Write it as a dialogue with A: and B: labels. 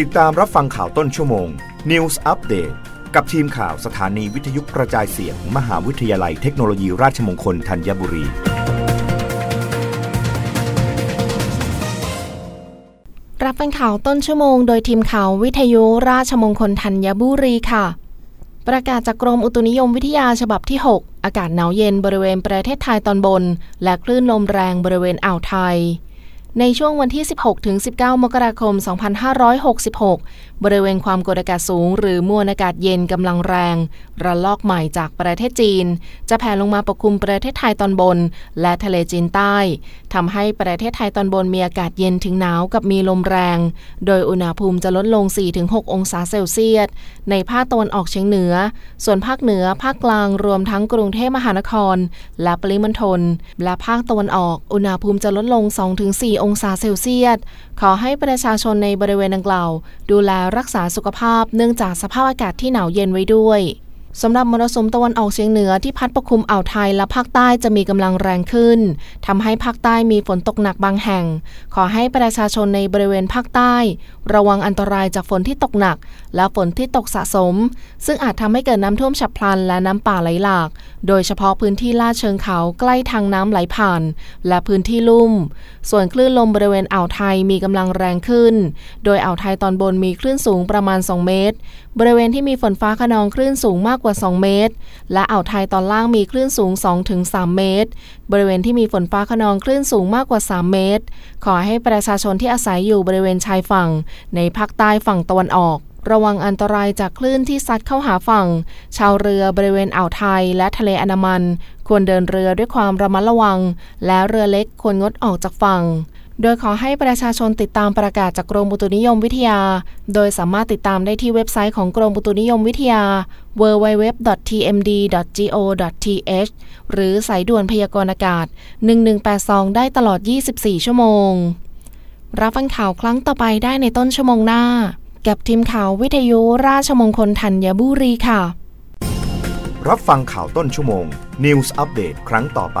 A: ติดตามรับฟังข่าวต้นชั่วโมง News Update กับทีมข่าวสถานีวิทยุกระจายเสียงมมหาวิทยาลัยเทคโนโลยีราชมงคลธัญบุรี
B: รับฟังข่าวต้นชั่วโมง โดยทีมข่าววิทยุราชมงคลธัญบุรีค่ะ ประกาศจากกรมอุตุนิยมวิทยาฉบับที่ 6 อากาศหนาวเย็นบริเวณประเทศไทยตอนบน และคลื่นลมแรงบริเวณอ่าวไทย ในช่วงวันที่ 16 ถึง 19 มกราคม 2566 บริเวณความกดอากาศสูง หรือมวลอากาศเย็นกำลังแรง ระลอกใหม่จากประเทศจีน จะแผ่ลงมาปกคลุมประเทศไทยตอนบน และทะเลจีนใต้ทำให้ประเทศไทยตอนบนมีอากาศเย็นถึงหนาวกับมีลมแรง โดยอุณหภูมิจะลดลง 4-6 องศาเซลเซียส ในภาคตะวันออกเฉียงเหนือ ส่วนภาคเหนือ ภาคกลาง รวมทั้งกรุงเทพมหานคร และปริมณฑล และภาคตะวันออก อุณหภูมิจะลดลง 2-4องศาเซลเซียส ขอให้ประชาชนในบริเวณดังกล่าว ดูแลรักษาสุขภาพเนื่องจากสภาพอากาศที่หนาวเย็นไว้ด้วย สำหรับมรสุมตะวันออกเฉียงเหนือที่พัดปกคลุมอ่าวไทยและภาคใต้จะมีกำลังแรงขึ้นทำให้ภาคใต้มีฝนตกหนักบางแห่ง ขอให้ประชาชนในบริเวณภาคใต้ ระวังอันตรายจากฝนที่ตกหนัก และฝนที่ตกสะสม ซึ่งอาจทำให้เกิดน้ำท่วมฉับพลันและน้ำป่าไหลหลาก โดยเฉพาะพื้นที่ลาดเชิงเขาใกล้ทางน้ำไหลผ่าน และพื้นที่ลุ่ม ส่วนคลื่นลมบริเวณอ่าวไทยมีกำลังแรงขึ้น โดยอ่าวไทยตอนบนมีคลื่นสูงประมาณ 2 เมตร บริเวณที่มีฝนฟ้าขนองคลื่นสูงมากกว่า 2 เมตร และอ่าวไทยตอนล่างมีคลื่นสูง 2-3 เมตร บริเวณที่มีฝนฟ้าขนองคลื่นสูงมากกว่า 3 เมตร ขอให้ประชาชนที่อาศัยอยู่บริเวณชายฝั่ง ในภาคใต้ฝั่งตะวันออก ระวังอันตรายจากคลื่นที่ซัดเข้าหาฝั่ง ชาวเรือบริเวณอ่าวไทยและทะเลอันดามัน ควรเดินเรือด้วยความระมัดระวัง และเรือเล็กควรงดออกจากฝั่ง โดยขอให้ประชาชนติดตามประกาศจากกรมอุตุนิยมวิทยา โดยสามารถติดตามได้ที่เว็บไซต์ของกรมอุตุนิยมวิทยา www.tmd.go.th หรือสายด่วนพยากรณ์อากาศ 1182 ได้ตลอด 24 ชั่วโมง รับฟังข่าวครั้งต่อไปได้ในต้นชั่วโมงหน้า กับทีมข่าววิทยุราชมงคลธัญบุรีค่ะ
A: รับฟังข่าวต้นชั่วโมง News Update ครั้งต่อไป